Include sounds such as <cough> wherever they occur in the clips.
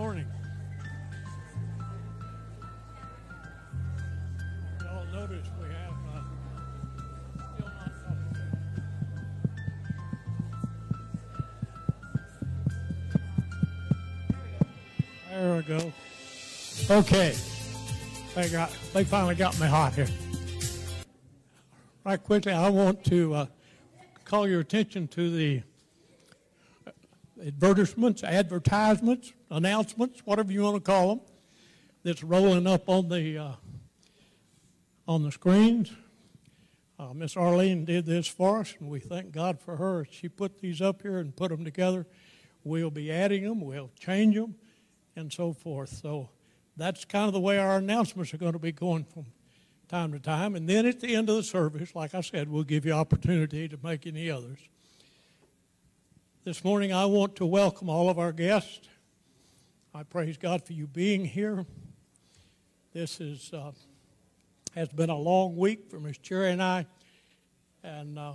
Morning. Y'all notice we have uh, still not There we go. Okay. They got. They finally got me hot here. Right quickly, I want to uh, call your attention to the advertisements, advertisements, announcements, whatever you want to call them, that's rolling up on the uh, on the screens. Uh, Miss Arlene did this for us, and we thank God for her. She put these up here and put them together. We'll be adding them, we'll change them, and so forth. So that's kind of the way our announcements are going to be going from time to time. And then at the end of the service, like I said, we'll give you opportunity to make any others. This morning, I want to welcome all of our guests. I praise God for you being here. This is, uh, has been a long week for Miss Cherry and I, and uh,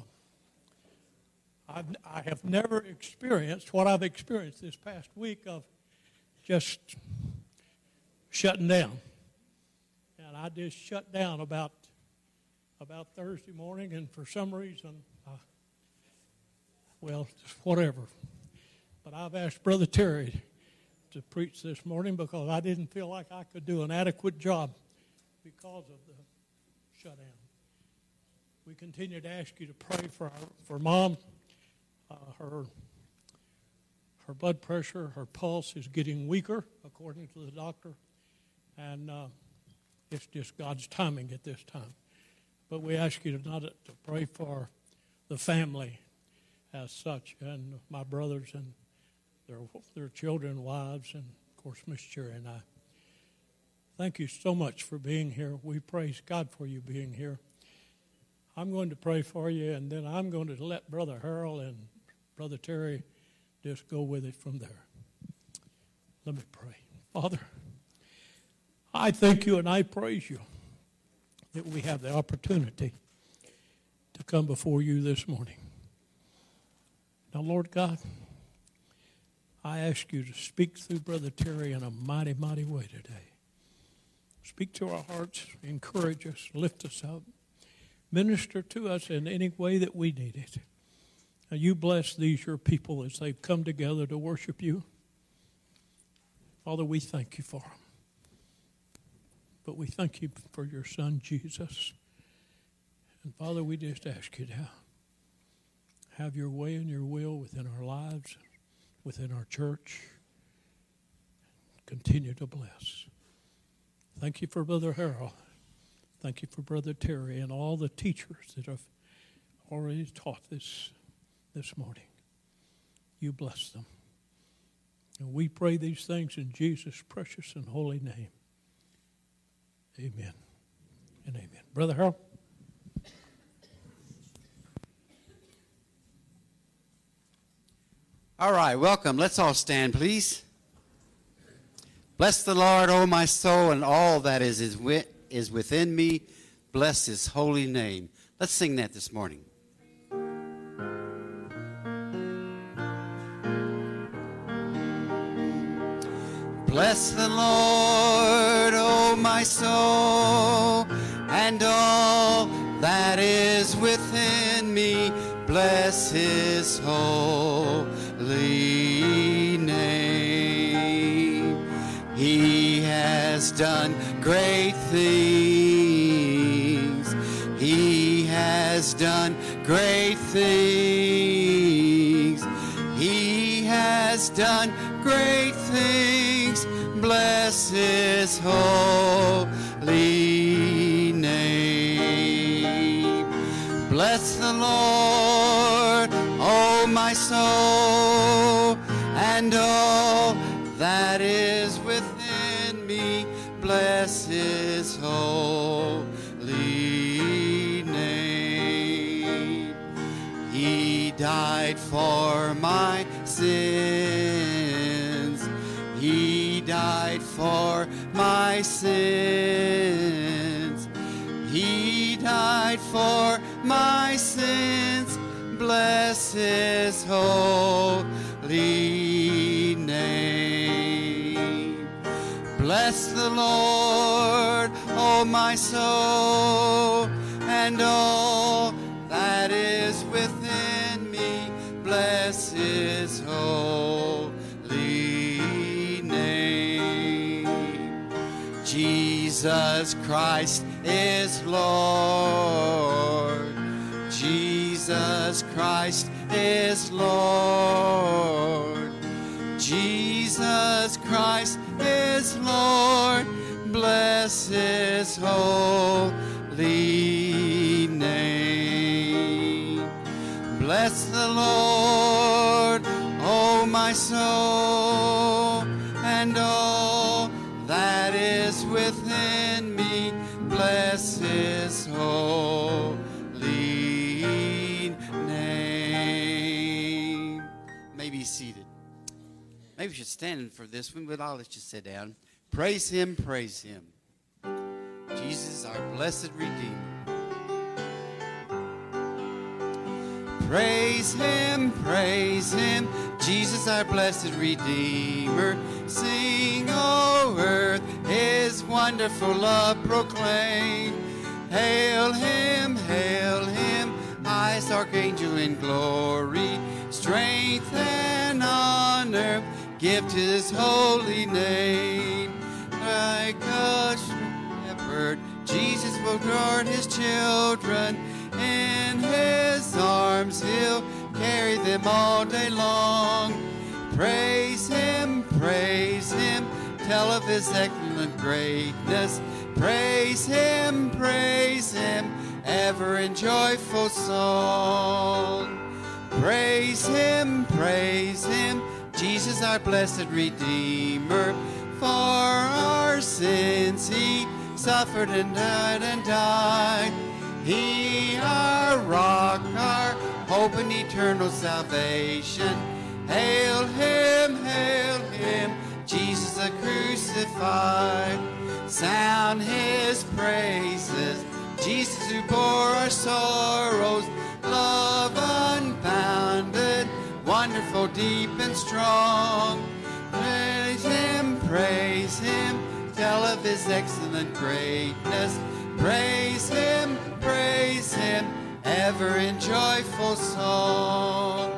I've, I have never experienced what I've experienced this past week of just shutting down. And I just shut down about about Thursday morning, and for some reason, well, just whatever. But I've asked Brother Terry to preach this morning because I didn't feel like I could do an adequate job because of the shutdown. We continue to ask you to pray for our, for Mom. Uh, her her blood pressure, her pulse is getting weaker, according to the doctor, and uh, it's just God's timing at this time. But we ask you to not to pray for the family as such, and my brothers and their their children, wives, and of course Miss Cherry and I. Thank you so much for being here. We praise God for you being here. I'm going to pray for you, and then I'm going to let Brother Harold and Brother Terry just go with it from there. Let me pray. Father, I thank you and I praise you that we have the opportunity to come before you this morning. Now, Lord God, I ask you to speak through Brother Terry in a mighty, mighty way today. Speak to our hearts, encourage us, lift us up, minister to us in any way that we need it. Now, you bless these, your people, as they've come together to worship you. Father, we thank you for them. But we thank you for your son, Jesus. And Father, we just ask you to have your way and your will within our lives, within our church. Continue to bless. Thank you for Brother Harold. Thank you for Brother Terry and all the teachers that have already taught this this morning. You bless them. And we pray these things in Jesus' precious and holy name. Amen and amen. Brother Harold? All right, welcome. Let's all stand, please. Bless the Lord, O my soul, and all that is, is, within me. Bless his holy name. Let's sing that this morning. Bless the Lord, O my soul, and all that is within me. Bless his holy has done great things. He has done great things. He has done great things. Bless his holy name. Bless the Lord, O my soul, and all that is. Bless his holy name. He died for my sins. He died for my sins. He died for my sins. Bless his holy Bless the Lord, O my soul, and all that is within me. Bless his holy name. Jesus Christ is Lord. Jesus Christ is Lord. Jesus Christ. Bless his holy name. Bless the Lord, O my soul, and all that is within me. Bless his holy name. Maybe seated. Maybe we should stand for this one, but I'll let you sit down. Praise him, praise him. Jesus, our blessed Redeemer. Praise him, praise him, Jesus, our blessed Redeemer. Sing, O earth, his wonderful love proclaim. Hail him, hail him, highest archangel in glory. Strength and honor give to his holy name. Like a Jesus will guard his children. In his arms he'll carry them all day long. Praise him, praise him, tell of his excellent greatness. Praise him, praise him, ever in joyful song. Praise him, praise him, Jesus our blessed Redeemer. For our sins he suffered and died and died. He our rock, our hope and eternal salvation. Hail him, hail him, Jesus the crucified. Sound his praises, Jesus who bore our sorrows. Love unbounded, wonderful, deep and strong. Praise him, praise him, tell of his excellent greatness. Praise him, praise him, ever in joyful song.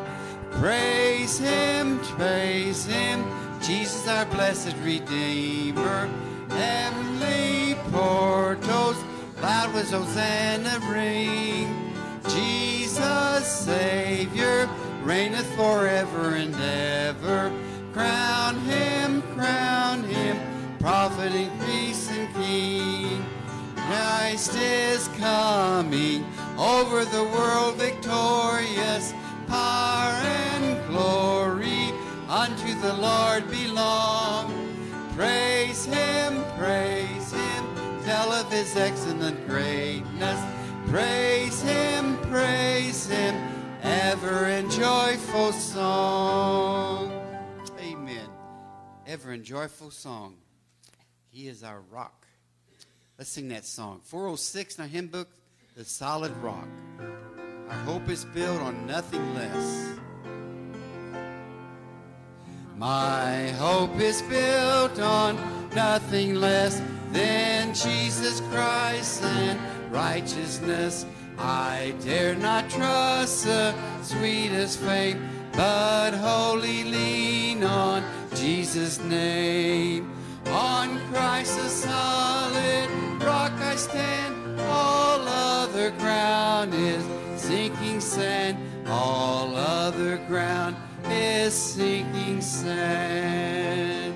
Praise him, praise him, Jesus our blessed Redeemer. Heavenly portals, loud was Hosanna ring. Jesus Savior reigneth forever and ever. Crown him, crown prophet and priest and king. Christ is coming over the world victorious. Power and glory unto the Lord belong. Praise him, praise him, tell of his excellent greatness. Praise him, praise him, ever in joyful song. Amen. Ever in joyful song. He is our rock. Let's sing that song. 406 in our hymn book, The Solid Rock. Our hope is built on nothing less. My hope is built on nothing less than Jesus Christ and righteousness. I dare not trust the sweetest fame, but wholly lean on Jesus' name. On Christ the solid rock I stand, all other ground is sinking sand, all other ground is sinking sand.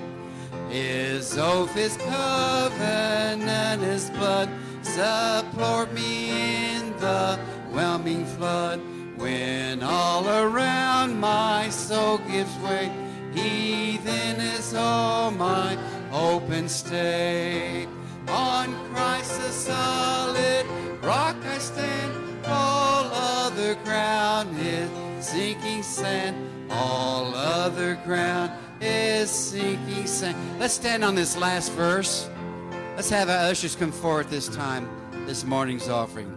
His oath, his covenant, his blood support me in the whelming flood. When all around my soul gives way, he then is all my hope and stay. On Christ the solid rock I stand, all other ground is sinking sand, all other ground is sinking sand. Let's stand on this last verse. Let's have our ushers come forward this time, this morning's offering.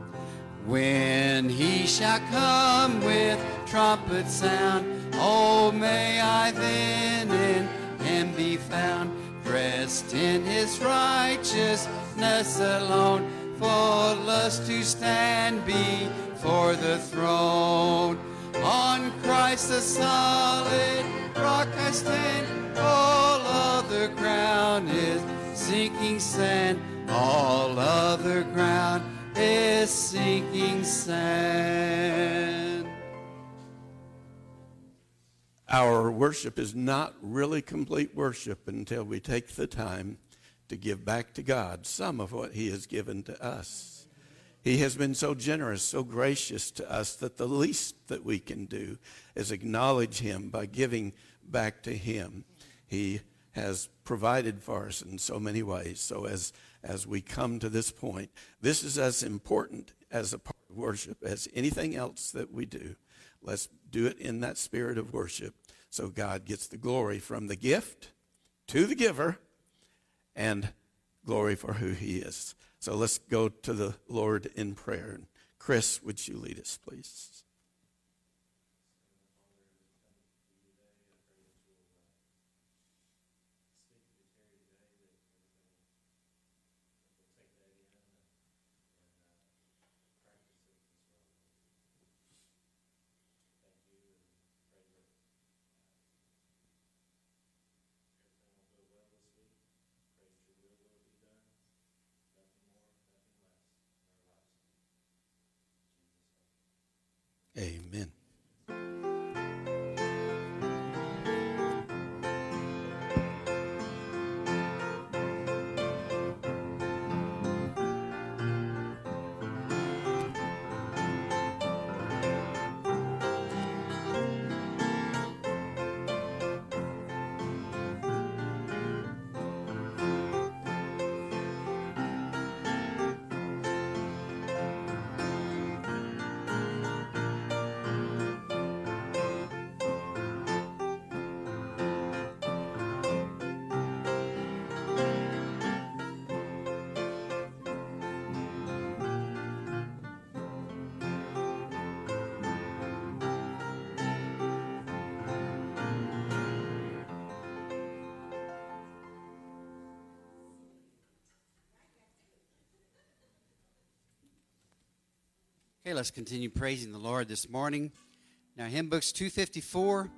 When he shall come with trumpet sound, oh, may I then in him be found. Dressed in his righteousness alone, faultless to stand before the throne. On Christ the solid rock I stand, all other ground is sinking sand, all other ground is sinking sand. Our worship is not really complete worship until we take the time to give back to God some of what He has given to us. He has been so generous, so gracious to us that the least that we can do is acknowledge Him by giving back to Him. He has provided for us in so many ways. So as as we come to this point, this is as important as a part of worship as anything else that we do. Let's do it in that spirit of worship so God gets the glory from the gift to the giver and glory for who he is. So let's go to the Lord in prayer. Chris, would you lead us, please? Amen. Okay, let's continue praising the Lord this morning. Now, hymn books 254,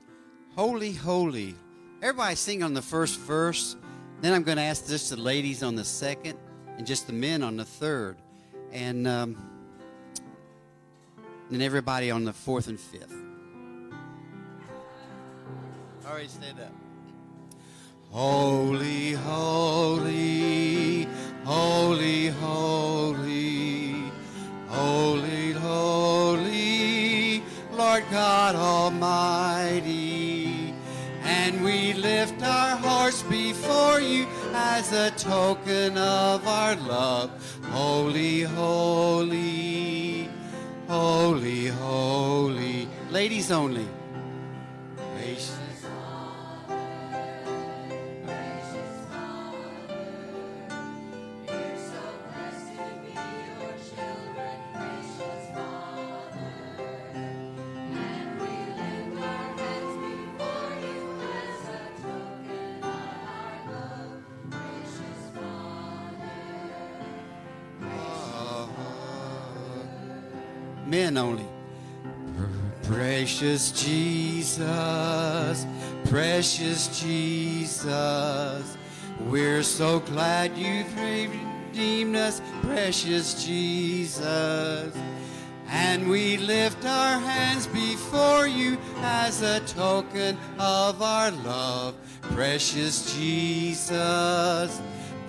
Holy, Holy. Everybody sing on the first verse. Then I'm going to ask just the ladies on the second and just the men on the third. And um, then everybody on the fourth and fifth. All right, stand up. Holy, holy, holy, holy, God Almighty. And we lift our hearts before you as a token of our love. Holy, holy, holy, holy. Ladies only. Precious Jesus, precious Jesus, we're so glad you've redeemed us, precious Jesus. And we lift our hands before you as a token of our love, precious Jesus,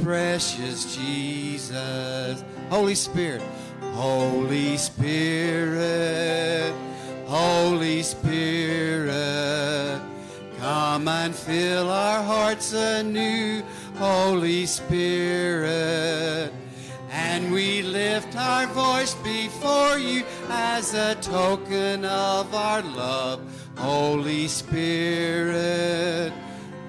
precious Jesus. Holy Spirit, Holy Spirit, Holy Spirit, come and fill our hearts anew, Holy Spirit. And we lift our voice before you as a token of our love, Holy Spirit,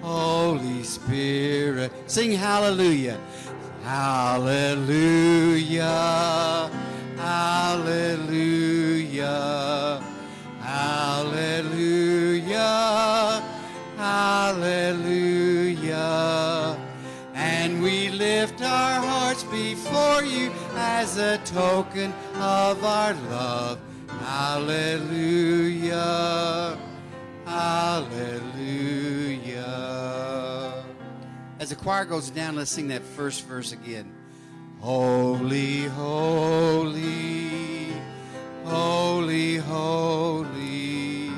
Holy Spirit. Sing hallelujah. Hallelujah. Hallelujah. Hallelujah. Hallelujah. And we lift our hearts before you as a token of our love. Hallelujah. Hallelujah. As the choir goes down, let's sing that first verse again. Holy, holy, holy, holy,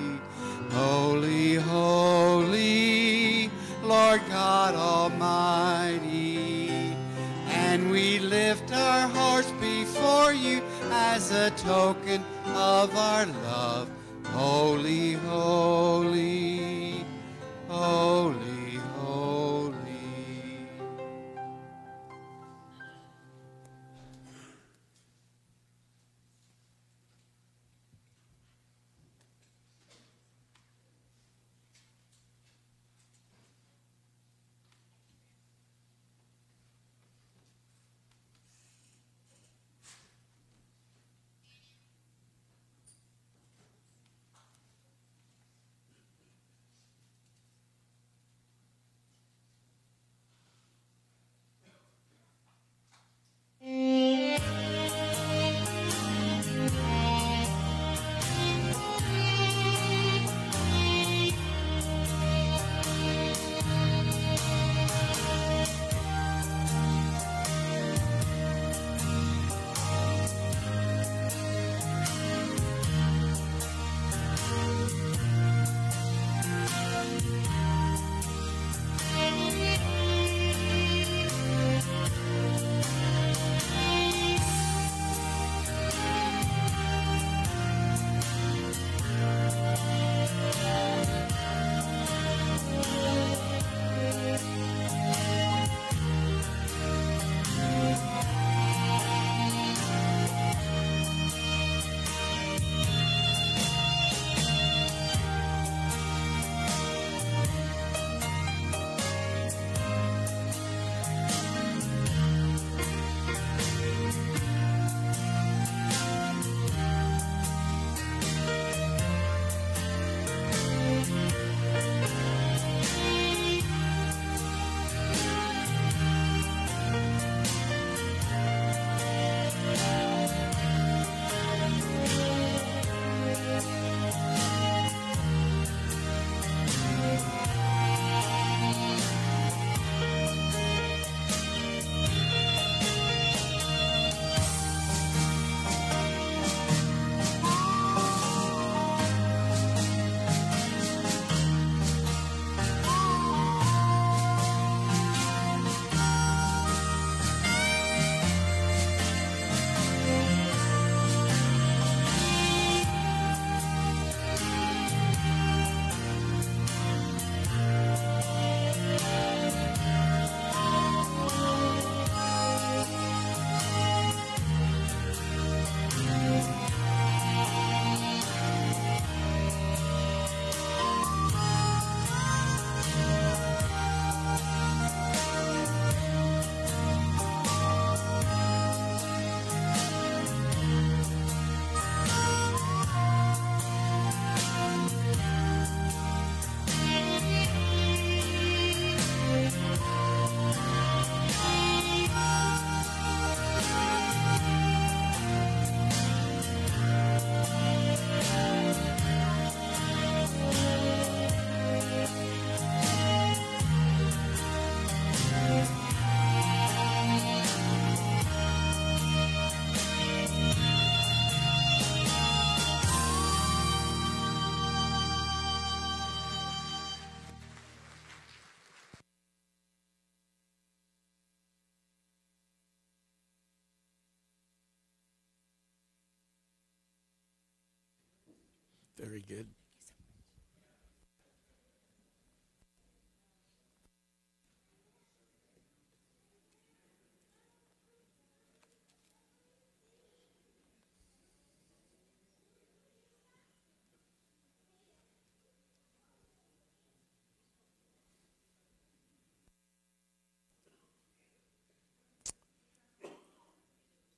holy, holy, Lord God Almighty. And we lift our hearts before you as a token of our love. Holy, holy, Very good.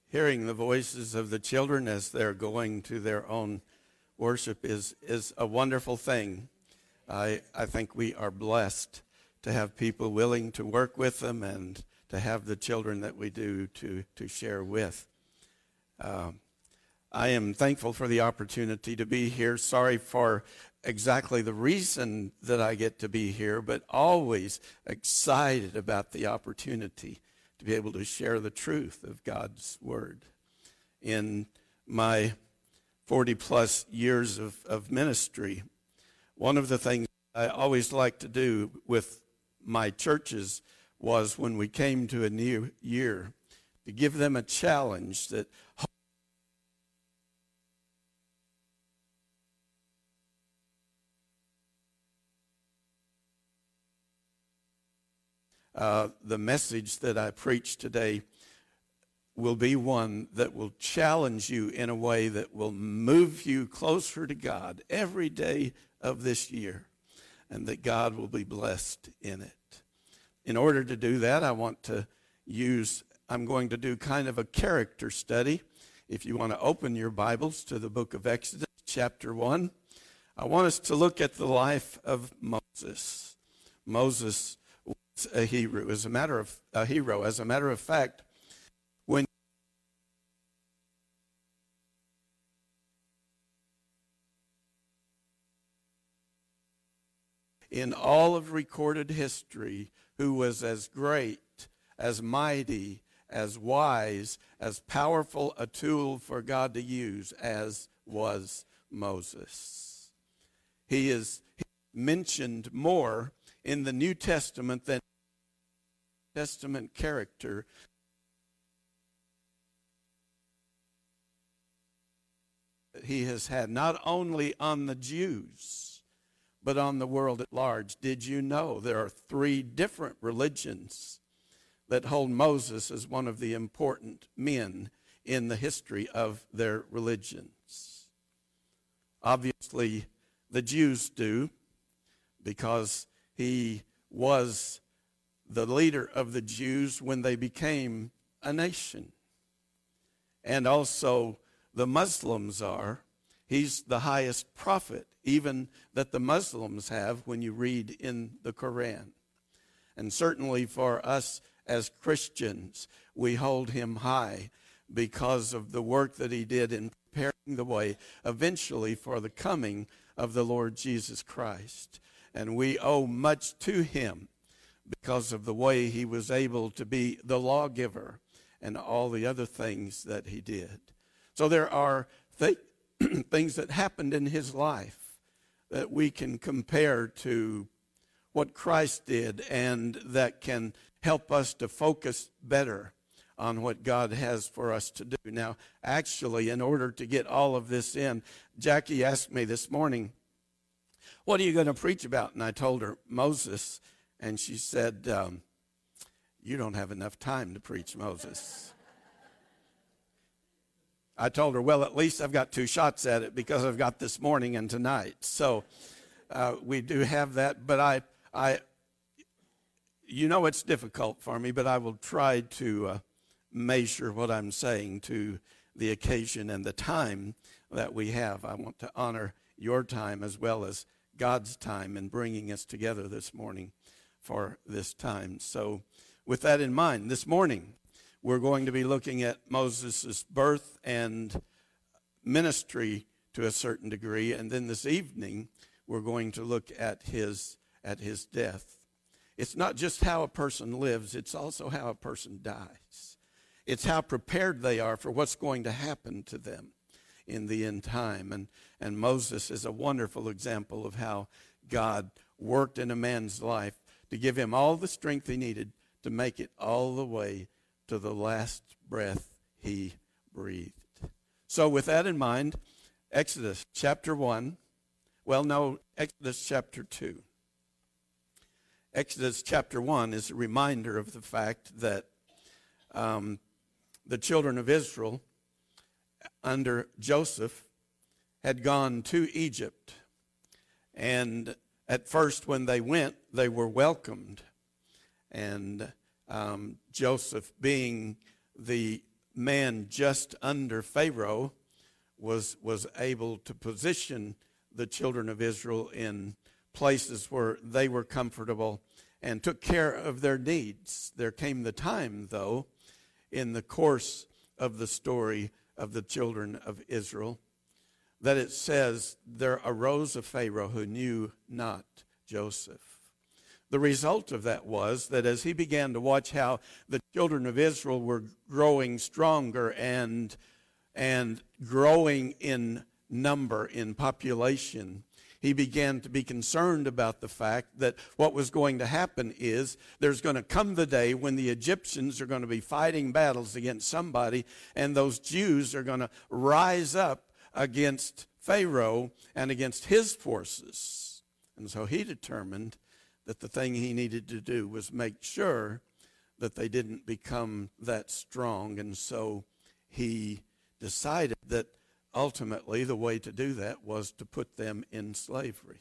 Hearing the voices of the children as they're going to their own worship is, is a wonderful thing. I, I think we are blessed to have people willing to work with them and to have the children that we do to, to share with. Um, I am thankful for the opportunity to be here. Sorry for exactly the reason that I get to be here, but always excited about the opportunity to be able to share the truth of God's Word. In my 40 plus years of, of ministry, one of the things I always like to do with my churches was when we came to a new year to give them a challenge that uh, the message that I preach today will be one that will challenge you in a way that will move you closer to God every day of this year, and that God will be blessed in it. In order to do that, I want to use, I'm going to do kind of a character study. If you want to open your Bibles to the book of Exodus, chapter 1, I want us to look at the life of Moses. Moses was a hero. As a matter of a hero, as a matter of fact, when in all of recorded history, who was as great, as mighty, as wise, as powerful a tool for God to use as was Moses. He is mentioned more in the New Testament than Testament character he has had, not only on the Jews, but on the world at large. Did you know there are three different religions that hold Moses as one of the important men in the history of their religions? Obviously, the Jews do, because he was the leader of the Jews when they became a nation. And also, the Muslims are. He's the highest prophet, even that the Muslims have when you read in the Quran. And certainly for us as Christians, we hold him high because of the work that he did in preparing the way eventually for the coming of the Lord Jesus Christ and we owe much to him because of the way he was able to be the lawgiver and all the other things that he did. So there are th- <clears throat> things that happened in his life that we can compare to what Christ did and that can help us to focus better on what God has for us to do. Now, actually, in order to get all of this in, Jackie asked me this morning, what are you going to preach about? And I told her, Moses. And she said, um, You don't have enough time to preach Moses. I told her, Well, at least I've got two shots at it because I've got this morning and tonight. So uh, we do have that. But I, I, you know, it's difficult for me, but I will try to uh, measure what I'm saying to the occasion and the time that we have. I want to honor your time as well as God's time in bringing us together this morning for this time. So, with that in mind, this morning we're going to be looking at Moses' birth and ministry to a certain degree, and then this evening we're going to look at his at his death. It's not just how a person lives, it's also how a person dies. It's how prepared they are for what's going to happen to them in the end time. And, and Moses is a wonderful example of how God worked in a man's life to give him all the strength he needed to make it all the way to the last breath he breathed. So, with that in mind, Exodus chapter 1, well, no, Exodus chapter 2. Exodus chapter 1 is a reminder of the fact that um, the children of Israel under Joseph had gone to Egypt. And at first, when they went, they were welcomed. And um, Joseph, being the man just under Pharaoh, was, was able to position the children of Israel in places where they were comfortable and took care of their needs. There came the time, though, in the course of the story of the children of Israel, that it says, There arose a Pharaoh who knew not Joseph. The result of that was that as he began to watch how the children of Israel were growing stronger and, and growing in number, in population, he began to be concerned about the fact that what was going to happen is there's going to come the day when the Egyptians are going to be fighting battles against somebody, and those Jews are going to rise up against Pharaoh and against his forces. And so he determined that the thing he needed to do was make sure that they didn't become that strong. And so he decided that ultimately, the way to do that was to put them in slavery.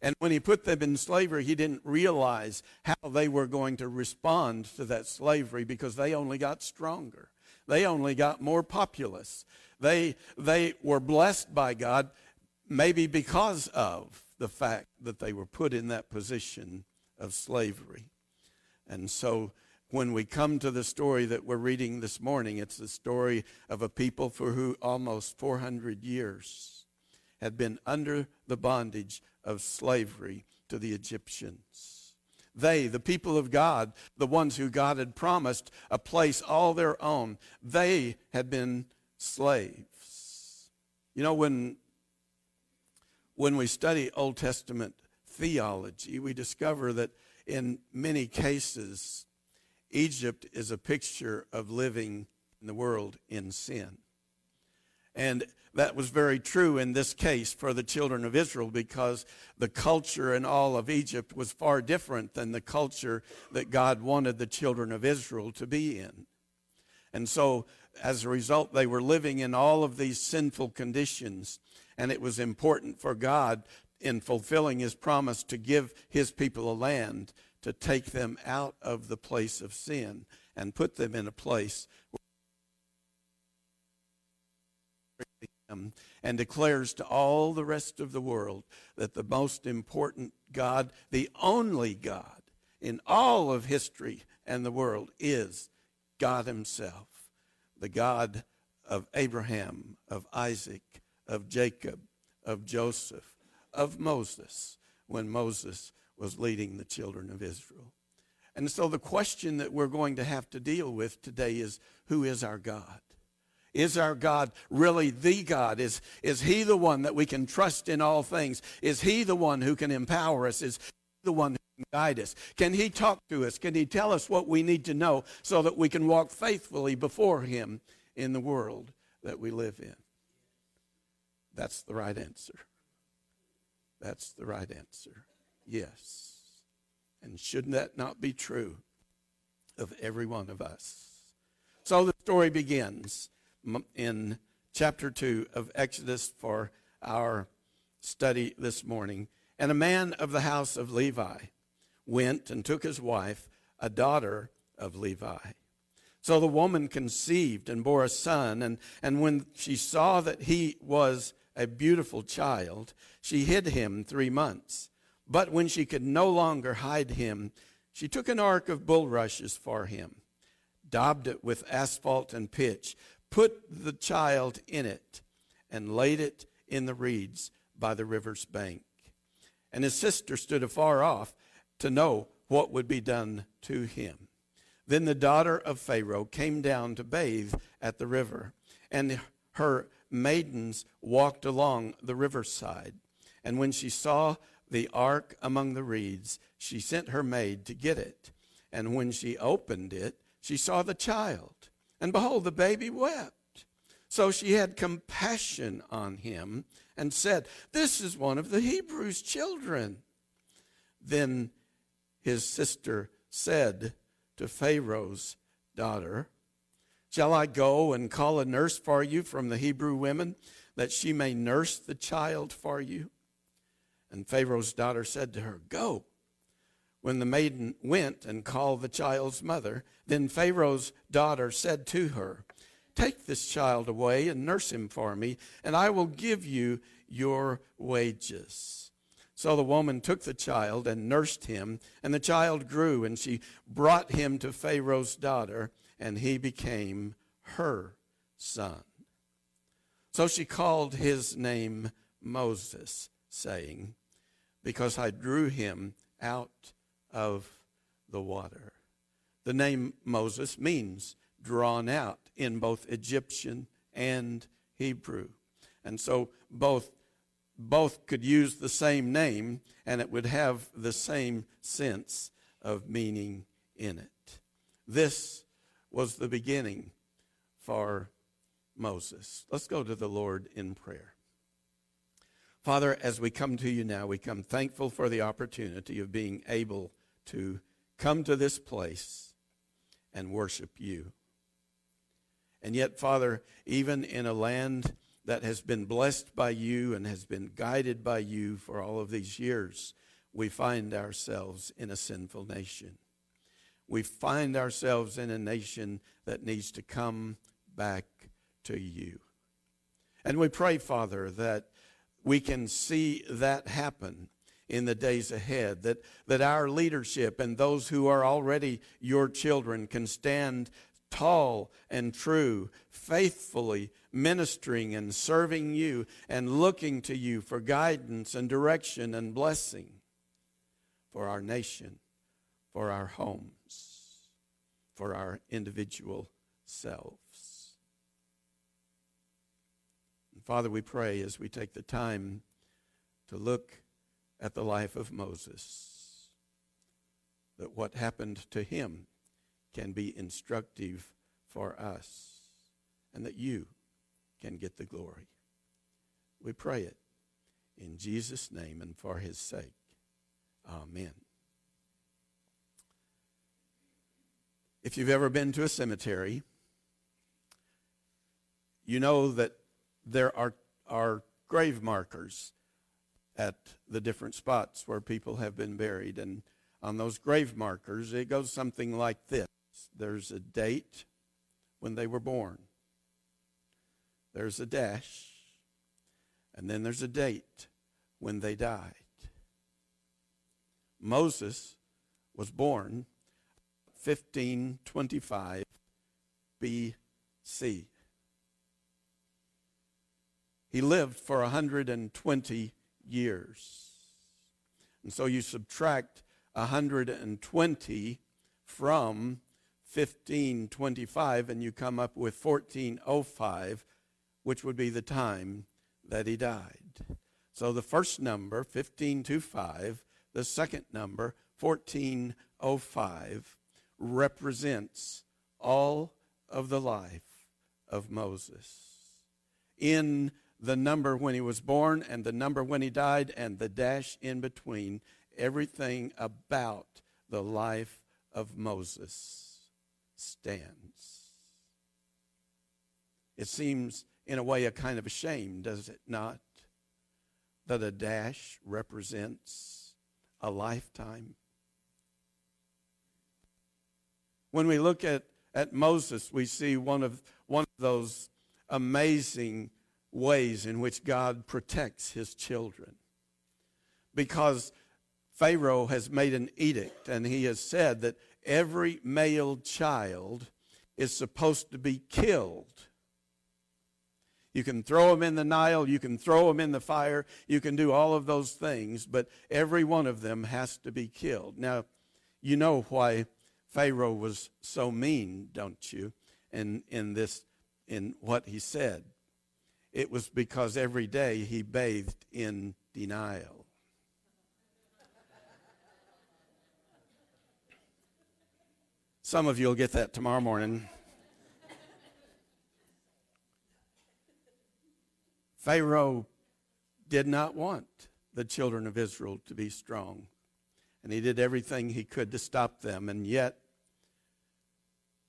And when he put them in slavery, he didn't realize how they were going to respond to that slavery because they only got stronger. They only got more populous. They, they were blessed by God maybe because of the fact that they were put in that position of slavery. And so when we come to the story that we're reading this morning, it's the story of a people for who almost 400 years had been under the bondage of slavery to the Egyptians. They, the people of God, the ones who God had promised a place all their own, they had been slaves. You know, when, when we study Old Testament theology, we discover that in many cases, Egypt is a picture of living in the world in sin. And that was very true in this case for the children of Israel because the culture in all of Egypt was far different than the culture that God wanted the children of Israel to be in. And so, as a result, they were living in all of these sinful conditions. And it was important for God, in fulfilling his promise to give his people a land, to take them out of the place of sin and put them in a place and declares to all the rest of the world that the most important God, the only God in all of history and the world, is God Himself, the God of Abraham, of Isaac, of Jacob, of Joseph, of Moses, when Moses was leading the children of Israel. And so the question that we're going to have to deal with today is who is our God? Is our God really the God? Is, is He the one that we can trust in all things? Is He the one who can empower us? Is He the one who can guide us? Can He talk to us? Can He tell us what we need to know so that we can walk faithfully before Him in the world that we live in? That's the right answer. That's the right answer. Yes. And shouldn't that not be true of every one of us? So the story begins in chapter 2 of Exodus for our study this morning. And a man of the house of Levi went and took his wife, a daughter of Levi. So the woman conceived and bore a son, and, and when she saw that he was a beautiful child, she hid him three months. But when she could no longer hide him, she took an ark of bulrushes for him, daubed it with asphalt and pitch, put the child in it, and laid it in the reeds by the river's bank. And his sister stood afar off to know what would be done to him. Then the daughter of Pharaoh came down to bathe at the river, and her maidens walked along the riverside. And when she saw the ark among the reeds, she sent her maid to get it. And when she opened it, she saw the child. And behold, the baby wept. So she had compassion on him and said, This is one of the Hebrews' children. Then his sister said to Pharaoh's daughter, Shall I go and call a nurse for you from the Hebrew women, that she may nurse the child for you? And Pharaoh's daughter said to her, Go. When the maiden went and called the child's mother, then Pharaoh's daughter said to her, Take this child away and nurse him for me, and I will give you your wages. So the woman took the child and nursed him, and the child grew, and she brought him to Pharaoh's daughter, and he became her son. So she called his name Moses, saying, Because I drew him out of the water. The name Moses means drawn out in both Egyptian and Hebrew. And so both both could use the same name and it would have the same sense of meaning in it. This was the beginning for Moses. Let's go to the Lord in prayer. Father, as we come to you now, we come thankful for the opportunity of being able to come to this place and worship you. And yet, Father, even in a land that has been blessed by you and has been guided by you for all of these years, we find ourselves in a sinful nation. We find ourselves in a nation that needs to come back to you. And we pray, Father, that we can see that happen in the days ahead, that, that our leadership and those who are already your children can stand tall and true, faithfully ministering and serving you and looking to you for guidance and direction and blessing for our nation, for our homes, for our individual selves. And Father, we pray as we take the time to look at the life of Moses that what happened to him can be instructive for us and that you can get the glory. We pray it in Jesus' name and for his sake. Amen. If you've ever been to a cemetery, you know that there are, are grave markers at the different spots where people have been buried. And on those grave markers, it goes something like this there's a date when they were born, there's a dash, and then there's a date when they died. Moses was born 1525 BC. He lived for 120 years. And so you subtract 120 from 1525 and you come up with 1405, which would be the time that he died. So the first number, 1525, the second number, 1405, represents all of the life of Moses. In the number when he was born and the number when he died and the dash in between, everything about the life of Moses stands. It seems, in a way, a kind of a shame, does it not, that a dash represents a lifetime? When we look at, at Moses, we see one of, one of those amazing ways in which God protects his children. Because Pharaoh has made an edict and he has said that every male child is supposed to be killed. You can throw them in the Nile, you can throw them in the fire, you can do all of those things, but every one of them has to be killed. Now, you know why Pharaoh was so mean, don't you? In in this in what he said. It was because every day he bathed in denial. Some of you will get that tomorrow morning. Pharaoh did not want the children of Israel to be strong, and he did everything he could to stop them. And yet,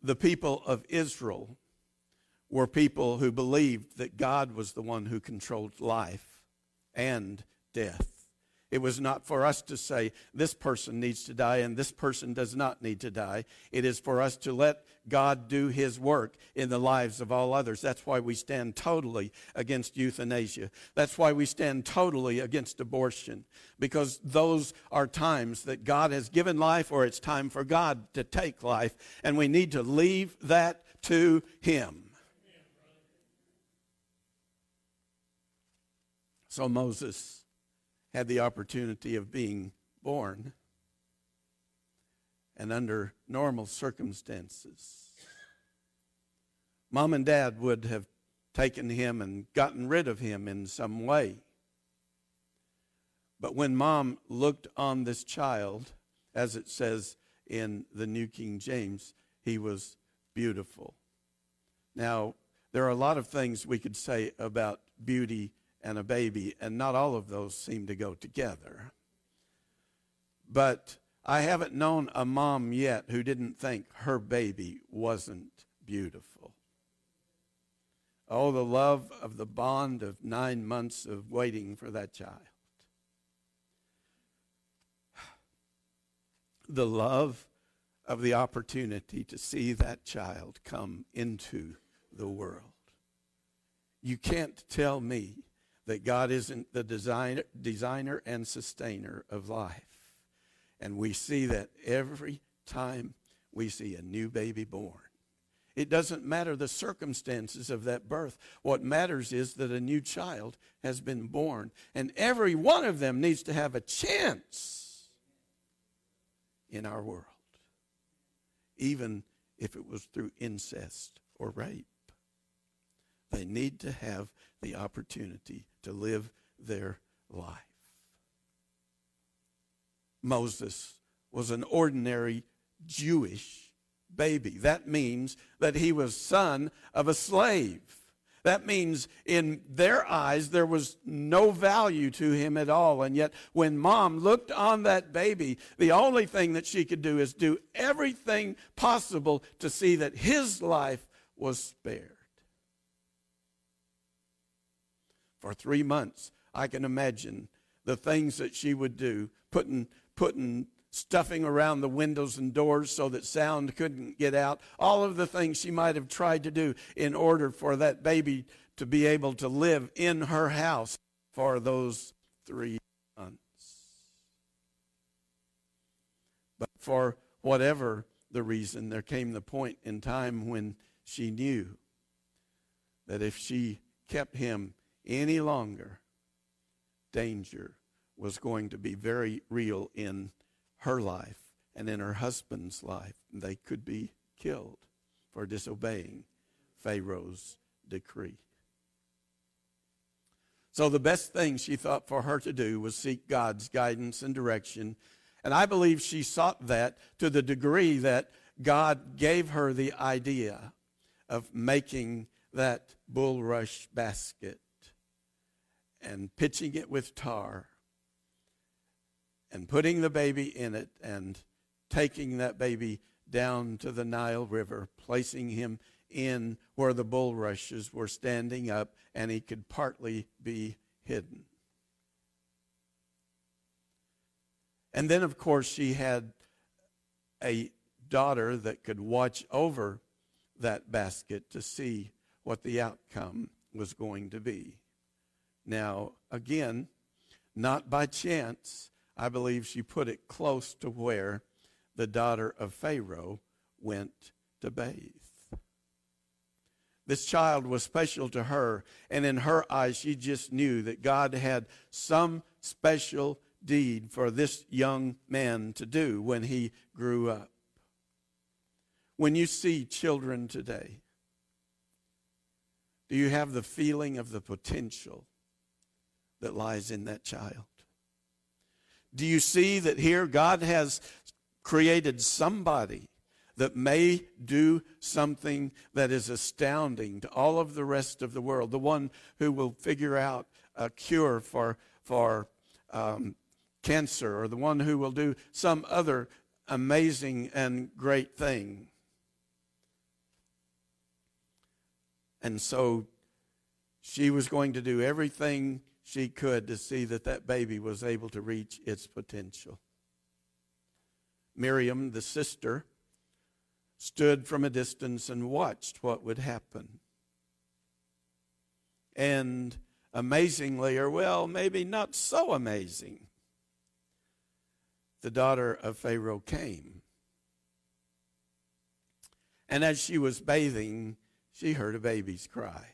the people of Israel were people who believed that God was the one who controlled life and death. It was not for us to say, this person needs to die and this person does not need to die. It is for us to let God do his work in the lives of all others. That's why we stand totally against euthanasia. That's why we stand totally against abortion, because those are times that God has given life or it's time for God to take life, and we need to leave that to him. So Moses had the opportunity of being born and under normal circumstances. Mom and dad would have taken him and gotten rid of him in some way. But when mom looked on this child, as it says in the New King James, he was beautiful. Now, there are a lot of things we could say about beauty and a baby, and not all of those seem to go together. But I haven't known a mom yet who didn't think her baby wasn't beautiful. Oh, the love of the bond of nine months of waiting for that child. <sighs> The love of the opportunity to see that child come into the world. You can't tell me that God isn't the designer, designer and sustainer of life. And we see that every time we see a new baby born. It doesn't matter the circumstances of that birth. What matters is that a new child has been born. And every one of them needs to have a chance in our world, even if it was through incest or rape. They need to have the opportunity to live their life. Moses was an ordinary Jewish baby. That means that he was son of a slave. That means in their eyes there was no value to him at all. And yet, when mom looked on that baby, the only thing that she could do is do everything possible to see that his life was spared. For three months, I can imagine the things that she would do, putting, putting stuffing around the windows and doors so that sound couldn't get out, all of the things she might have tried to do in order for that baby to be able to live in her house for those three months. But for whatever the reason, there came the point in time when she knew that if she kept him any longer, danger was going to be very real in her life and in her husband's life. They could be killed for disobeying Pharaoh's decree. So, the best thing she thought for her to do was seek God's guidance and direction. And I believe she sought that to the degree that God gave her the idea of making that bulrush basket and pitching it with tar and putting the baby in it and taking that baby down to the Nile River, placing him in where the bulrushes were standing up and he could partly be hidden. And then, of course, she had a daughter that could watch over that basket to see what the outcome was going to be. Now, again, not by chance, I believe she put it close to where the daughter of Pharaoh went to bathe. This child was special to her, and in her eyes, she just knew that God had some special deed for this young man to do when he grew up. When you see children today, do you have the feeling of the potential that lies in that child? Do you see that here God has created somebody that may do something that is astounding to all of the rest of the world? The one who will figure out a cure for, for um, cancer, or the one who will do some other amazing and great thing. And so she was going to do everything she could to see that that baby was able to reach its potential. Miriam, the sister, stood from a distance and watched what would happen. And amazingly, or well, maybe not so amazing, the daughter of Pharaoh came. And as she was bathing, she heard a baby's cry.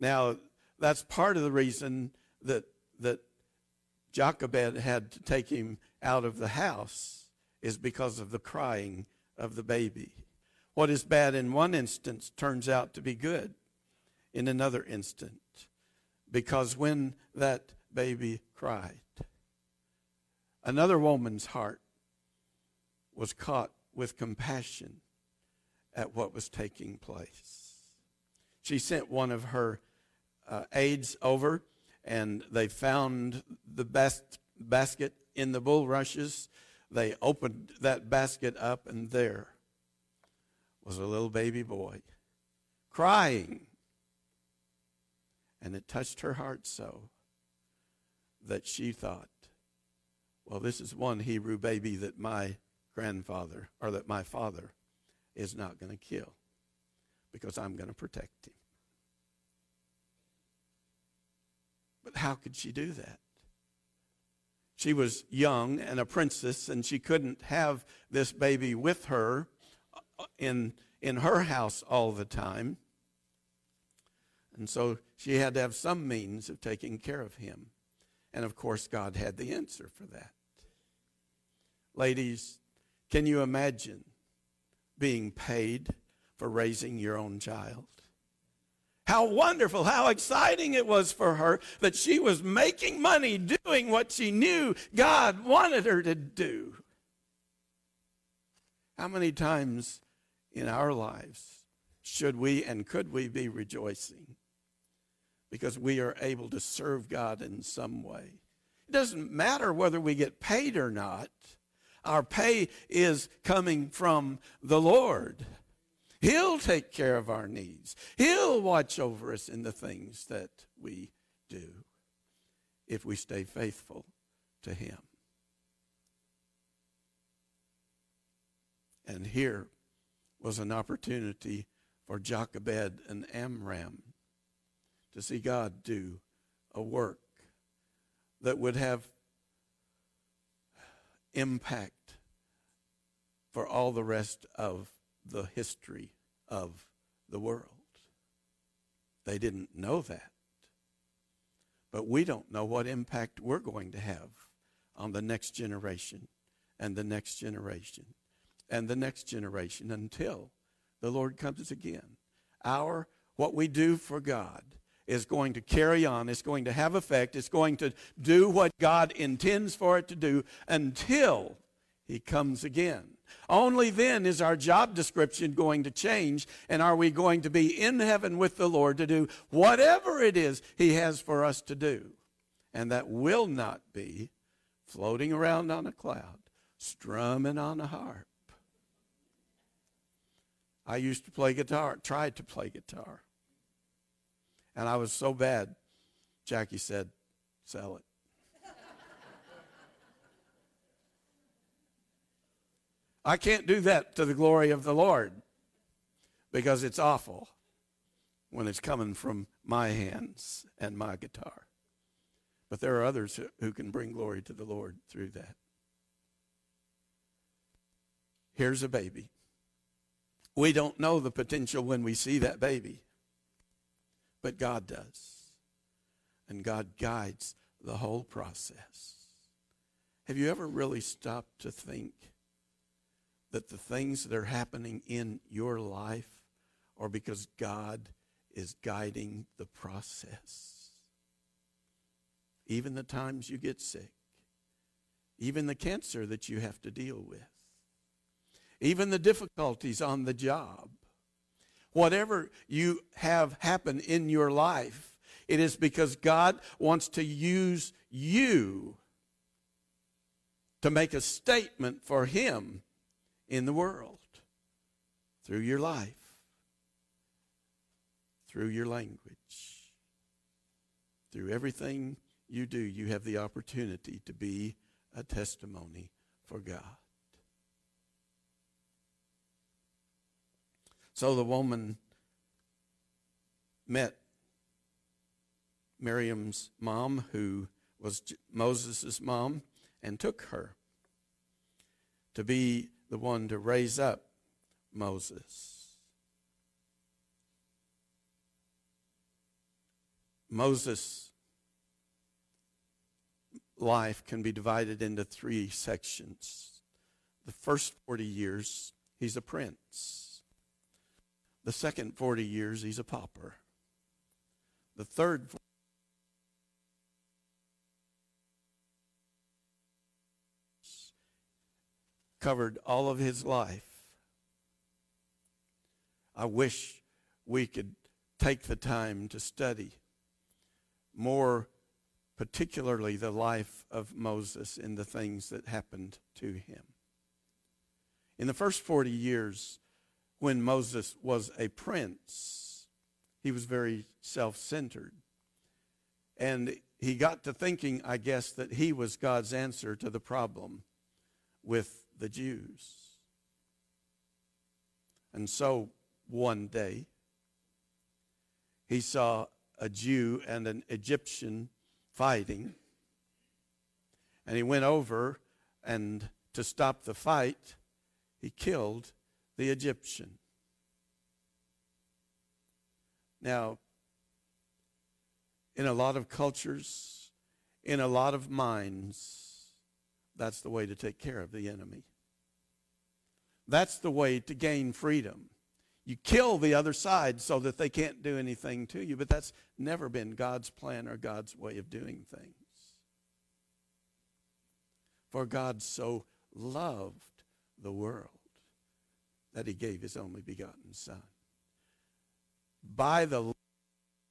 Now, that's part of the reason that, that Jochebed had to take him out of the house, is because of the crying of the baby. What is bad in one instance turns out to be good in another instant. Because when that baby cried, another woman's heart was caught with compassion at what was taking place. She sent one of her uh, over, and they found the best basket in the bulrushes. They opened that basket up, and there was a little baby boy crying. And it touched her heart so that she thought, well, this is one Hebrew baby that my grandfather, or that my father, is not going to kill because I'm going to protect him. But how could she do that? She was young and a princess, and she couldn't have this baby with her uh, in, in her house all the time. And so she had to have some means of taking care of him. And of course, God had the answer for that. Ladies, can you imagine being paid for raising your own child? How wonderful, how exciting it was for her that she was making money doing what she knew God wanted her to do. How many times in our lives should we and could we be rejoicing because we are able to serve God in some way? It doesn't matter whether we get paid or not, our pay is coming from the Lord. He'll take care of our needs. He'll watch over us in the things that we do if we stay faithful to Him. And here was an opportunity for Jochebed and Amram to see God do a work that would have impact for all the rest of the history of the world. They didn't know that. But we don't know what impact we're going to have on the next generation and the next generation and the next generation until the Lord comes again. Our what we do for God is going to carry on, it's going to have effect, it's going to do what God intends for it to do until he comes again. Only then is our job description going to change, and are we going to be in heaven with the Lord to do whatever it is He has for us to do. And that will not be floating around on a cloud, strumming on a harp. I used to play guitar, tried to play guitar. And I was so bad, Jackie said, sell it. I can't do that to the glory of the Lord because it's awful when it's coming from my hands and my guitar. But there are others who can bring glory to the Lord through that. Here's a baby. We don't know the potential when we see that baby, but God does. And God guides the whole process. Have you ever really stopped to think that the things that are happening in your life are because God is guiding the process. Even the times you get sick, even the cancer that you have to deal with, even the difficulties on the job, whatever you have happen in your life, it is because God wants to use you to make a statement for Him in the world through your life, through your language. through everything you do, you have the opportunity to be a testimony for God. So the woman met Miriam's mom, who was Moses' mom, and took her to be the one to raise up Moses. Moses' life can be divided into three sections. The first 40 years, he's a prince. The second 40 years, he's a pauper. The third covered all of his life. I wish we could take the time to study more particularly the life of Moses and the things that happened to him. In the first 40 years, when Moses was a prince, he was very self centered. And he got to thinking, I guess, that he was God's answer to the problem with the Jews. And so one day, he saw a Jew and an Egyptian fighting. And he went over and to stop the fight, he killed the Egyptian. Now, in a lot of cultures, in a lot of minds, that's the way to take care of the enemy. That's the way to gain freedom. You kill the other side so that they can't do anything to you, but that's never been God's plan or God's way of doing things. For God so loved the world that he gave his only begotten Son. By the love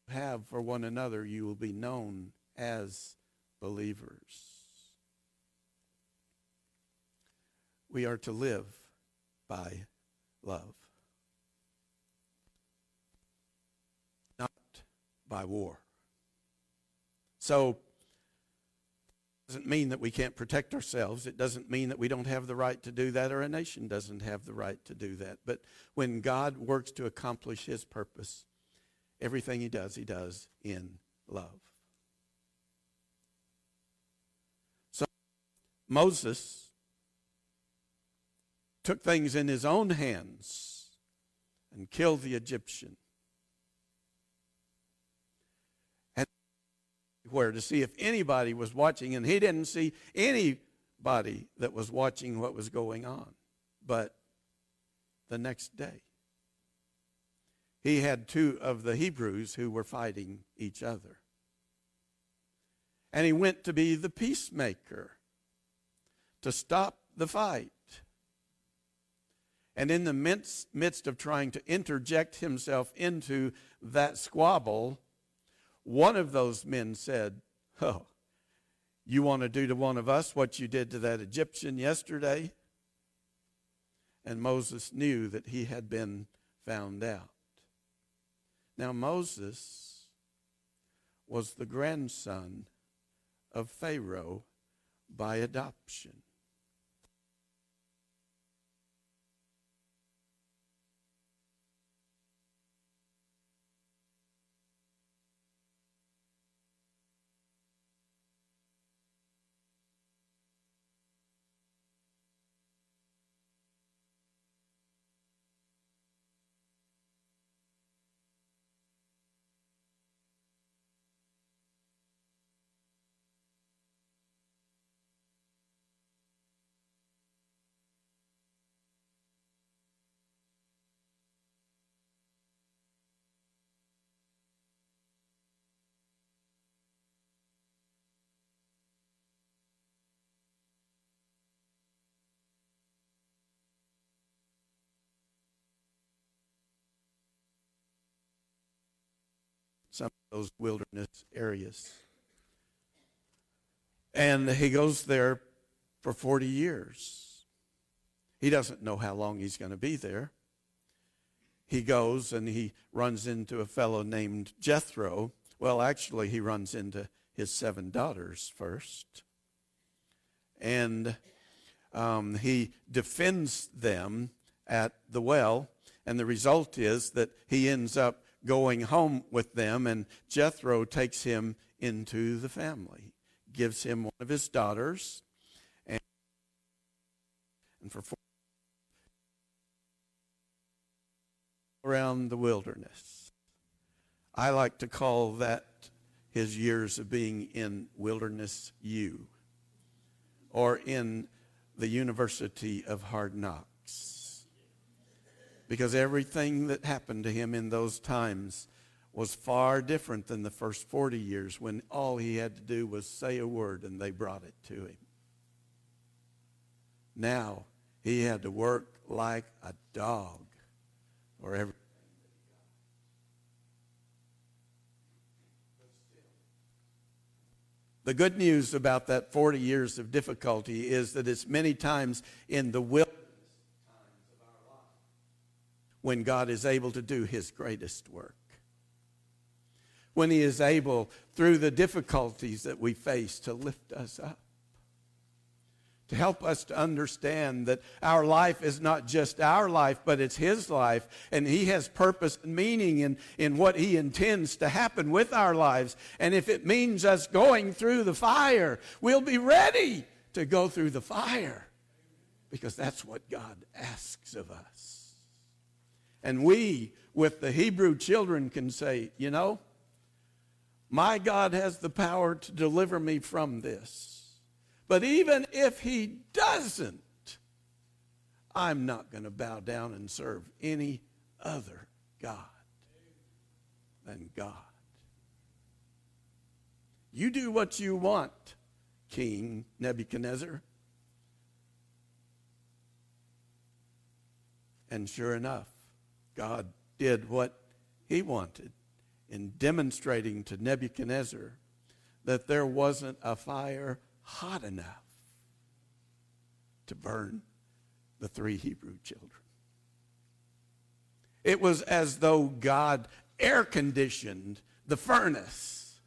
you have for one another, you will be known as believers. We are to live by love. Not by war. So, doesn't mean that we can't protect ourselves. It doesn't mean that we don't have the right to do that or a nation doesn't have the right to do that. But when God works to accomplish his purpose, everything he does, he does in love. So Moses took things in his own hands and killed the Egyptian. And where to see if anybody was watching, and he didn't see anybody that was watching what was going on. But the next day, he had two of the Hebrews who were fighting each other. And he went to be the peacemaker to stop the fight. And in the midst, midst of trying to interject himself into that squabble, one of those men said, Oh, you want to do to one of us what you did to that Egyptian yesterday? And Moses knew that he had been found out. Now, Moses was the grandson of Pharaoh by adoption. Some of those wilderness areas. And he goes there for 40 years. He doesn't know how long he's going to be there. He goes and he runs into a fellow named Jethro, Well, actually, he runs into his seven daughters first. And um, he defends them at the well. And the result is that he ends up going home with them, and Jethro takes him into the family, gives him one of his daughters, and, and for four around the wilderness. I like to call that his years of being in Wilderness U or in the University of Hard Knocks. Because everything that happened to him in those times was far different than the first 40 years when all he had to do was say a word and they brought it to him. Now he had to work like a dog or every The good news about that 40 years of difficulty is that it's many times in the wilderness times of our life when God is able to do his greatest work. When he is able, through the difficulties that we face, to lift us up to help us to understand that our life is not just our life, but it's His life. And He has purpose and meaning in, in what He intends to happen with our lives. And if it means us going through the fire, we'll be ready to go through the fire because that's what God asks of us. And we, with the Hebrew children, can say, you know, my God has the power to deliver me from this. But even if he doesn't, I'm not going to bow down and serve any other God than God. You do what you want, King Nebuchadnezzar. And sure enough, God did what he wanted in demonstrating to Nebuchadnezzar that there wasn't a fire hot enough to burn the three Hebrew children. It was as though God air conditioned the furnace.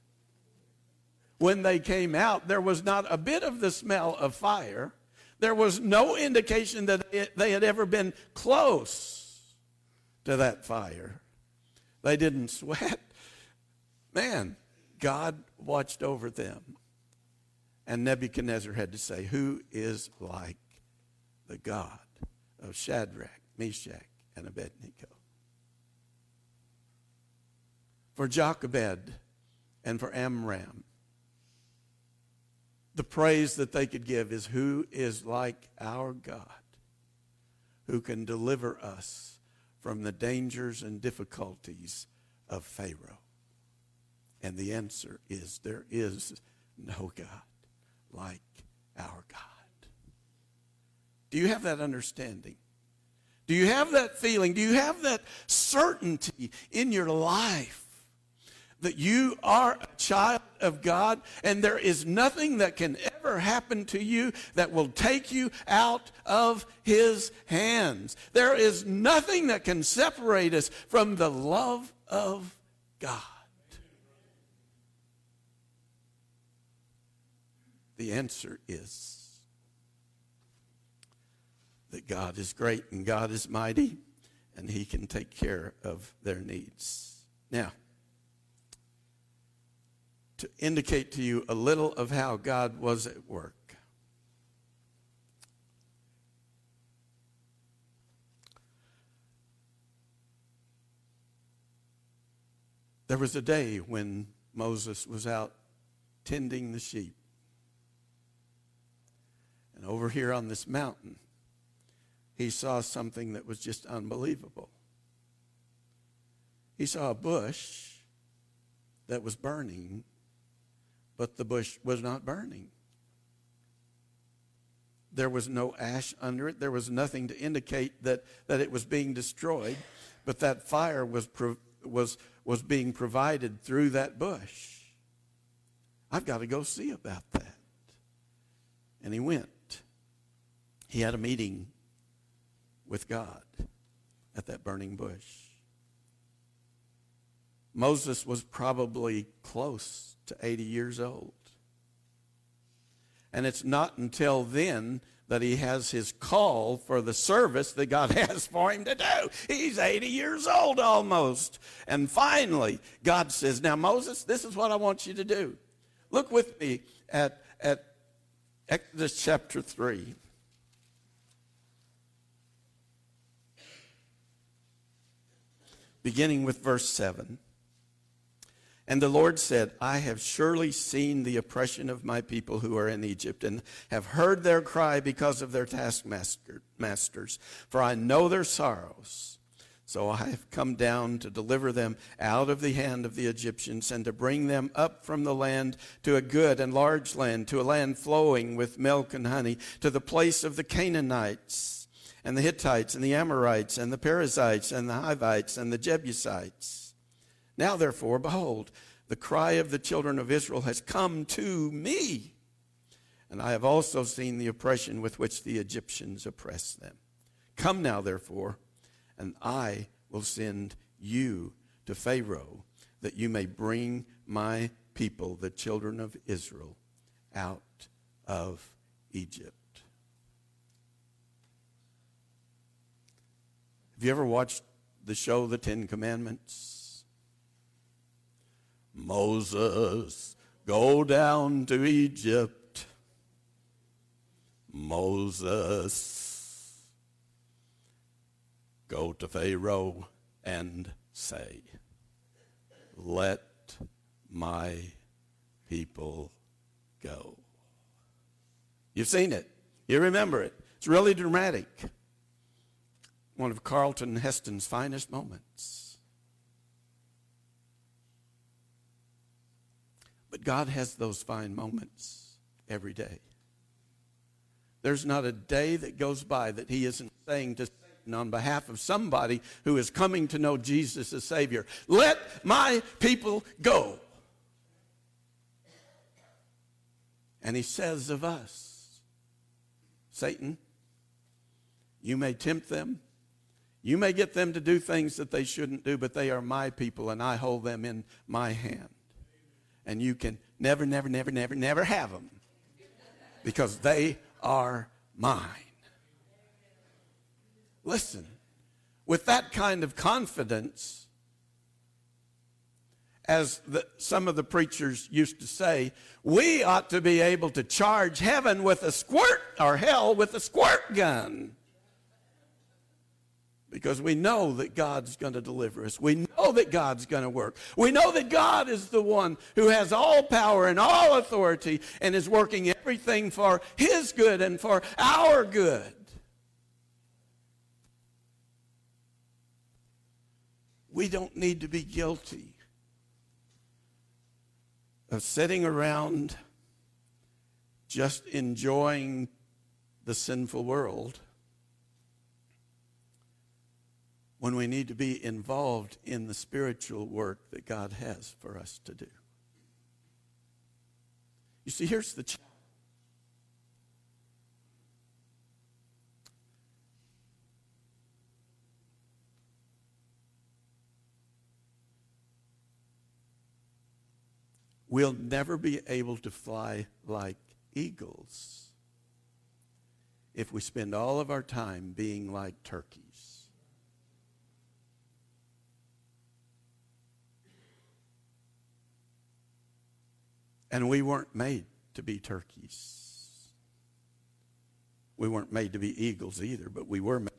When they came out, there was not a bit of the smell of fire. There was no indication that it, they had ever been close to that fire. They didn't sweat. Man, God watched over them. And Nebuchadnezzar had to say, Who is like the God of Shadrach, Meshach, and Abednego? For Jochebed and for Amram, the praise that they could give is Who is like our God who can deliver us from the dangers and difficulties of Pharaoh? And the answer is there is no God like our God. Do you have that understanding? Do you have that feeling? Do you have that certainty in your life that you are a child of God and there is nothing that can ever happen to you that will take you out of His hands? There is nothing that can separate us from the love of God. The answer is that God is great and God is mighty and He can take care of their needs. Now, to indicate to you a little of how God was at work. There was a day when Moses was out tending the sheep. And over here on this mountain, he saw something that was just unbelievable. He saw a bush that was burning, but the bush was not burning. There was no ash under it. There was nothing to indicate that, that it was being destroyed, but that fire was, was, was being provided through that bush. I've got to go see about that. And he went. He had a meeting with God at that burning bush. Moses was probably close to 80 years old. And it's not until then that he has his call for the service that God <laughs> has for him to do. He's 80 years old almost. And finally, God says, Now, Moses, this is what I want you to do. Look with me at, at Exodus chapter 3. Beginning with verse 7. And the Lord said, I have surely seen the oppression of my people who are in Egypt, and have heard their cry because of their taskmasters, for I know their sorrows. So I have come down to deliver them out of the hand of the Egyptians, and to bring them up from the land to a good and large land, to a land flowing with milk and honey, to the place of the Canaanites, and the Hittites, and the Amorites, and the Perizzites, and the Hivites, and the Jebusites now, therefore, behold, the cry of the children of Israel has come to me, and I have also seen the oppression with which the Egyptians oppress them. Come now, therefore, and I will send you to Pharaoh, that you may bring my people, the children of Israel, out of Egypt. Have you ever watched the show The Ten Commandments? Moses, go down to Egypt. Moses, go to Pharaoh and say, Let my people go. You've seen it. You remember it. It's really dramatic. One of Charlton Heston's finest moments. But God has those fine moments every day. There's not a day that goes by that He isn't saying to Satan on behalf of somebody who is coming to know Jesus as Savior, let my people go. And He says of us, Satan, you may tempt them. You may get them to do things that they shouldn't do, but they are my people, and I hold them in my hand and you can never, never, never, never, never have them because they are mine. Listen, with that kind of confidence, as the, some of the preachers used to say, we ought to be able to charge heaven with a squirt or hell with a squirt gun because we know that God's going to deliver us. We know that God's going to work. We know that God is the one who has all power and all authority and is working everything for His good and for our good. We don't need to be guilty of sitting around just enjoying the sinful world when we need to be involved in the spiritual work that God has for us to do. You see, here's the challenge. We'll never be able to fly like eagles if we spend all of our time being like turkeys. And we weren't made to be turkeys. We weren't made to be eagles either, but we were made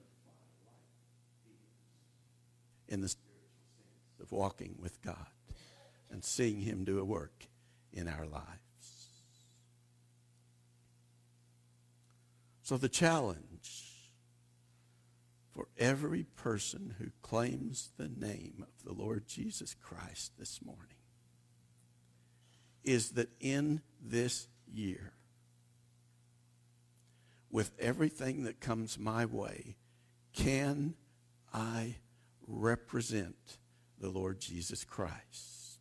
in the sense of walking with God and seeing Him do a work in our lives. So, the challenge for every person who claims the name of the Lord Jesus Christ this morning is that in this year, with everything that comes my way, can I represent the Lord Jesus Christ?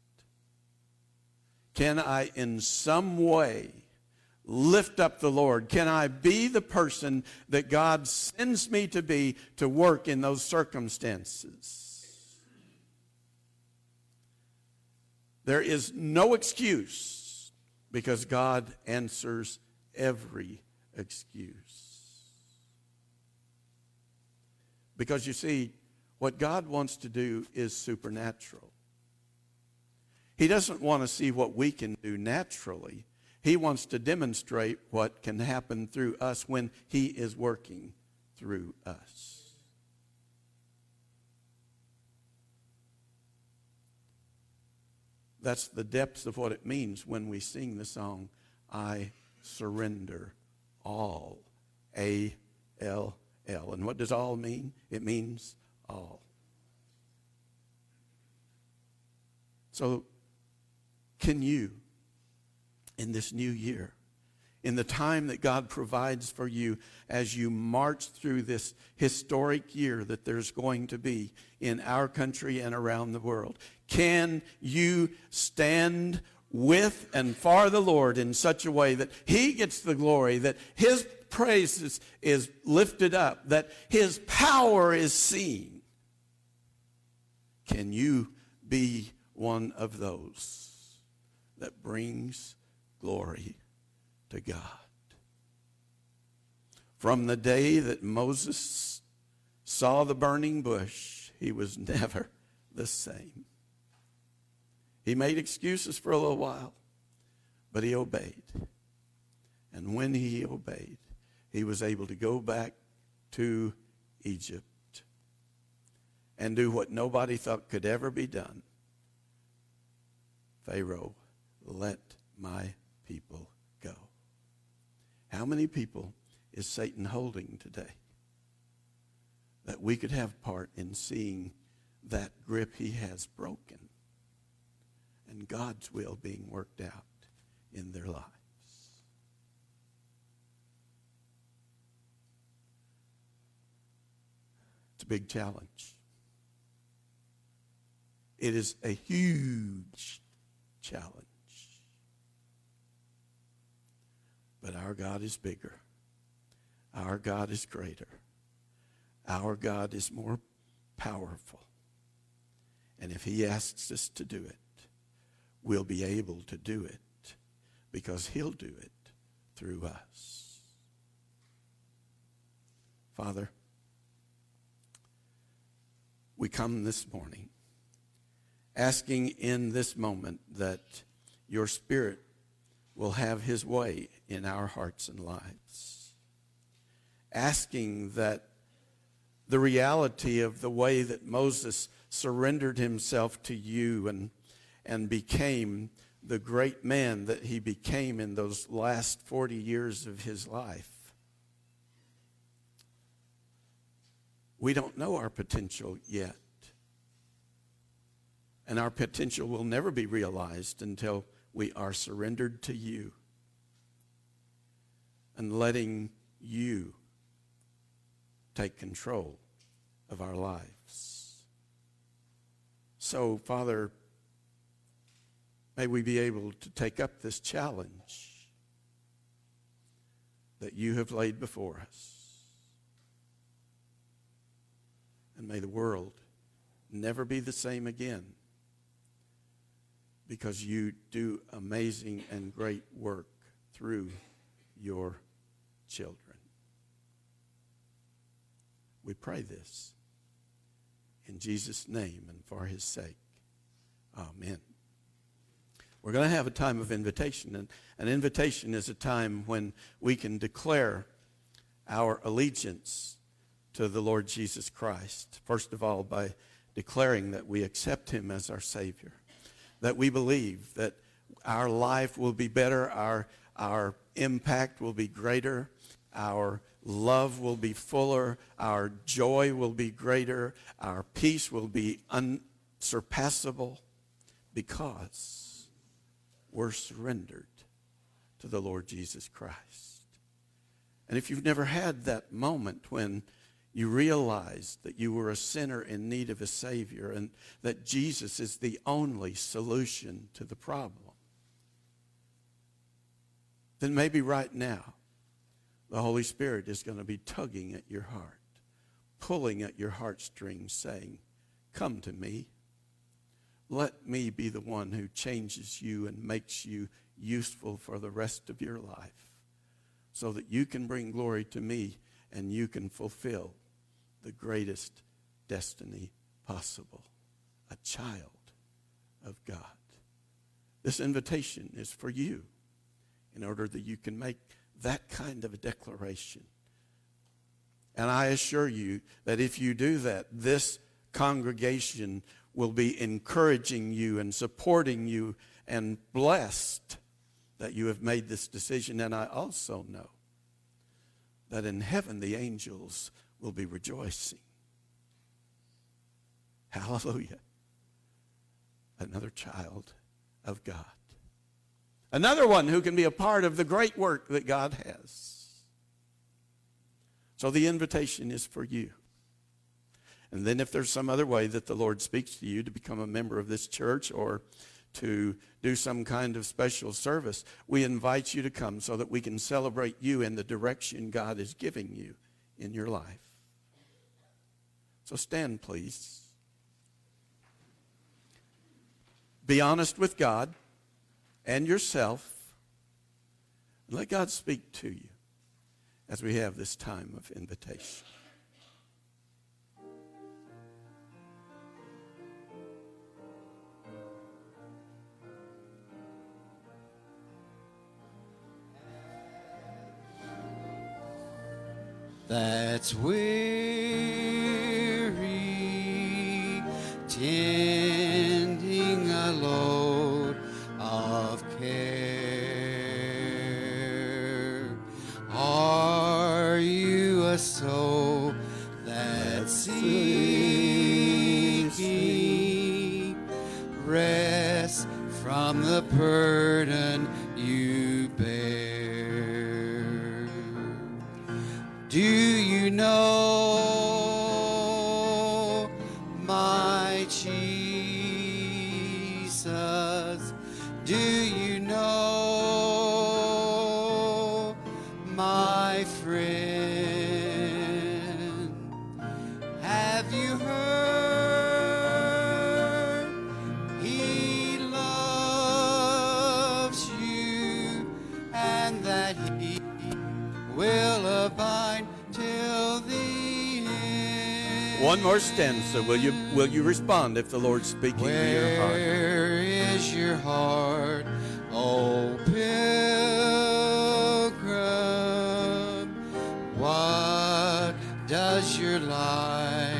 Can I, in some way, lift up the Lord? Can I be the person that God sends me to be to work in those circumstances? There is no excuse because God answers every excuse. Because you see, what God wants to do is supernatural. He doesn't want to see what we can do naturally. He wants to demonstrate what can happen through us when He is working through us. That's the depths of what it means when we sing the song, I surrender all. A L L. And what does all mean? It means all. So, can you, in this new year, in the time that God provides for you as you march through this historic year that there's going to be in our country and around the world, can you stand with and for the Lord in such a way that He gets the glory, that His praise is, is lifted up, that His power is seen? Can you be one of those that brings glory to God? From the day that Moses saw the burning bush, he was <laughs> never the same. He made excuses for a little while, but he obeyed. And when he obeyed, he was able to go back to Egypt and do what nobody thought could ever be done. Pharaoh, let my people go. How many people is Satan holding today? That we could have part in seeing that grip he has broken and God's will being worked out in their lives. It's a big challenge. It is a huge challenge. But our God is bigger. Our God is greater. Our God is more powerful. And if he asks us to do it, we'll be able to do it because he'll do it through us. Father, we come this morning asking in this moment that your Spirit will have his way in our hearts and lives. Asking that the reality of the way that Moses surrendered himself to you and, and became the great man that he became in those last 40 years of his life. We don't know our potential yet. And our potential will never be realized until we are surrendered to you and letting you take control of our lives. So, Father, may we be able to take up this challenge that you have laid before us. And may the world never be the same again because you do amazing and great work through your children. We pray this in Jesus' name and for his sake. Amen. We're going to have a time of invitation, and an invitation is a time when we can declare our allegiance to the Lord Jesus Christ. First of all, by declaring that we accept him as our Savior that we believe that our life will be better, our, our impact will be greater, our love will be fuller, our joy will be greater, our peace will be unsurpassable because we're surrendered to the Lord Jesus Christ. And if you've never had that moment when you realized that you were a sinner in need of a Savior and that Jesus is the only solution to the problem, then maybe right now the Holy Spirit is going to be tugging at your heart, pulling at your heartstrings, saying, Come to me. Let me be the one who changes you and makes you useful for the rest of your life so that you can bring glory to me and you can fulfill the greatest destiny possible a child of God. This invitation is for you in order that you can make that kind of a declaration. And I assure you that if you do that, this congregation will be encouraging you and supporting you and blessed that you have made this decision. And I also know that in heaven the angels will be rejoicing. Hallelujah. Another child of God. Another one who can be a part of the great work that God has. So the invitation is for you. And then if there's some other way that the Lord speaks to you to become a member of this church or to do some kind of special service, we invite you to come so that we can celebrate you in the direction God is giving you in your life. So stand, please. Be honest with God and yourself. And let God speak to you as we have this time of invitation. That's weary, tending a load of care. Are you a soul that's seeking rest from the burden more stanza. Will you, will you respond if the Lord's speaking to your heart? Where is your heart, O pilgrim? What does your light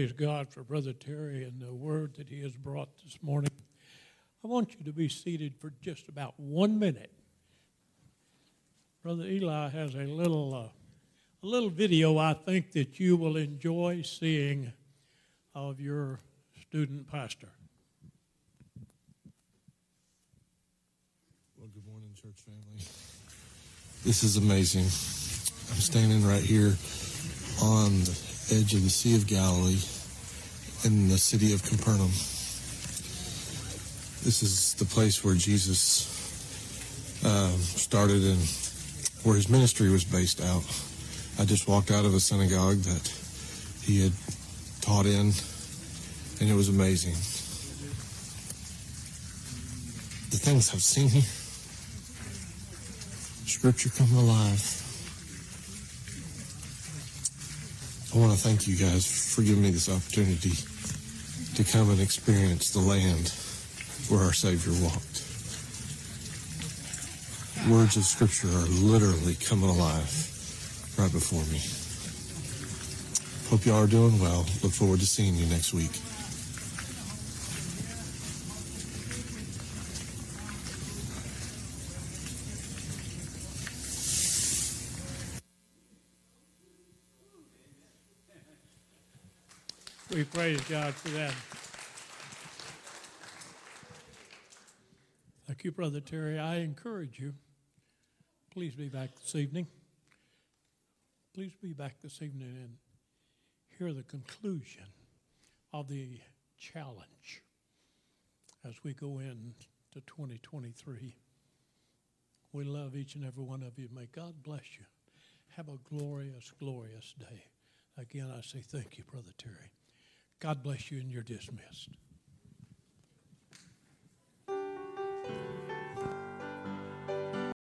praise God for Brother Terry and the word that he has brought this morning. I want you to be seated for just about one minute. Brother Eli has a little, uh, a little video I think that you will enjoy seeing of your student pastor. Well, good morning, church family. This is amazing. I'm standing right here on the edge of the Sea of Galilee in the city of Capernaum. This is the place where Jesus um, started and where his ministry was based out. I just walked out of a synagogue that he had taught in, and it was amazing. The things I've seen here. Scripture come alive. I want to thank you guys for giving me this opportunity to come and experience the land where our Savior walked. Words of Scripture are literally coming alive right before me. Hope y'all are doing well. Look forward to seeing you next week. We praise God for that. Thank you, Brother Terry. I encourage you, please be back this evening. Please be back this evening and hear the conclusion of the challenge as we go into 2023. We love each and every one of you. May God bless you. Have a glorious, glorious day. Again, I say thank you, Brother Terry. God bless you, and you're dismissed.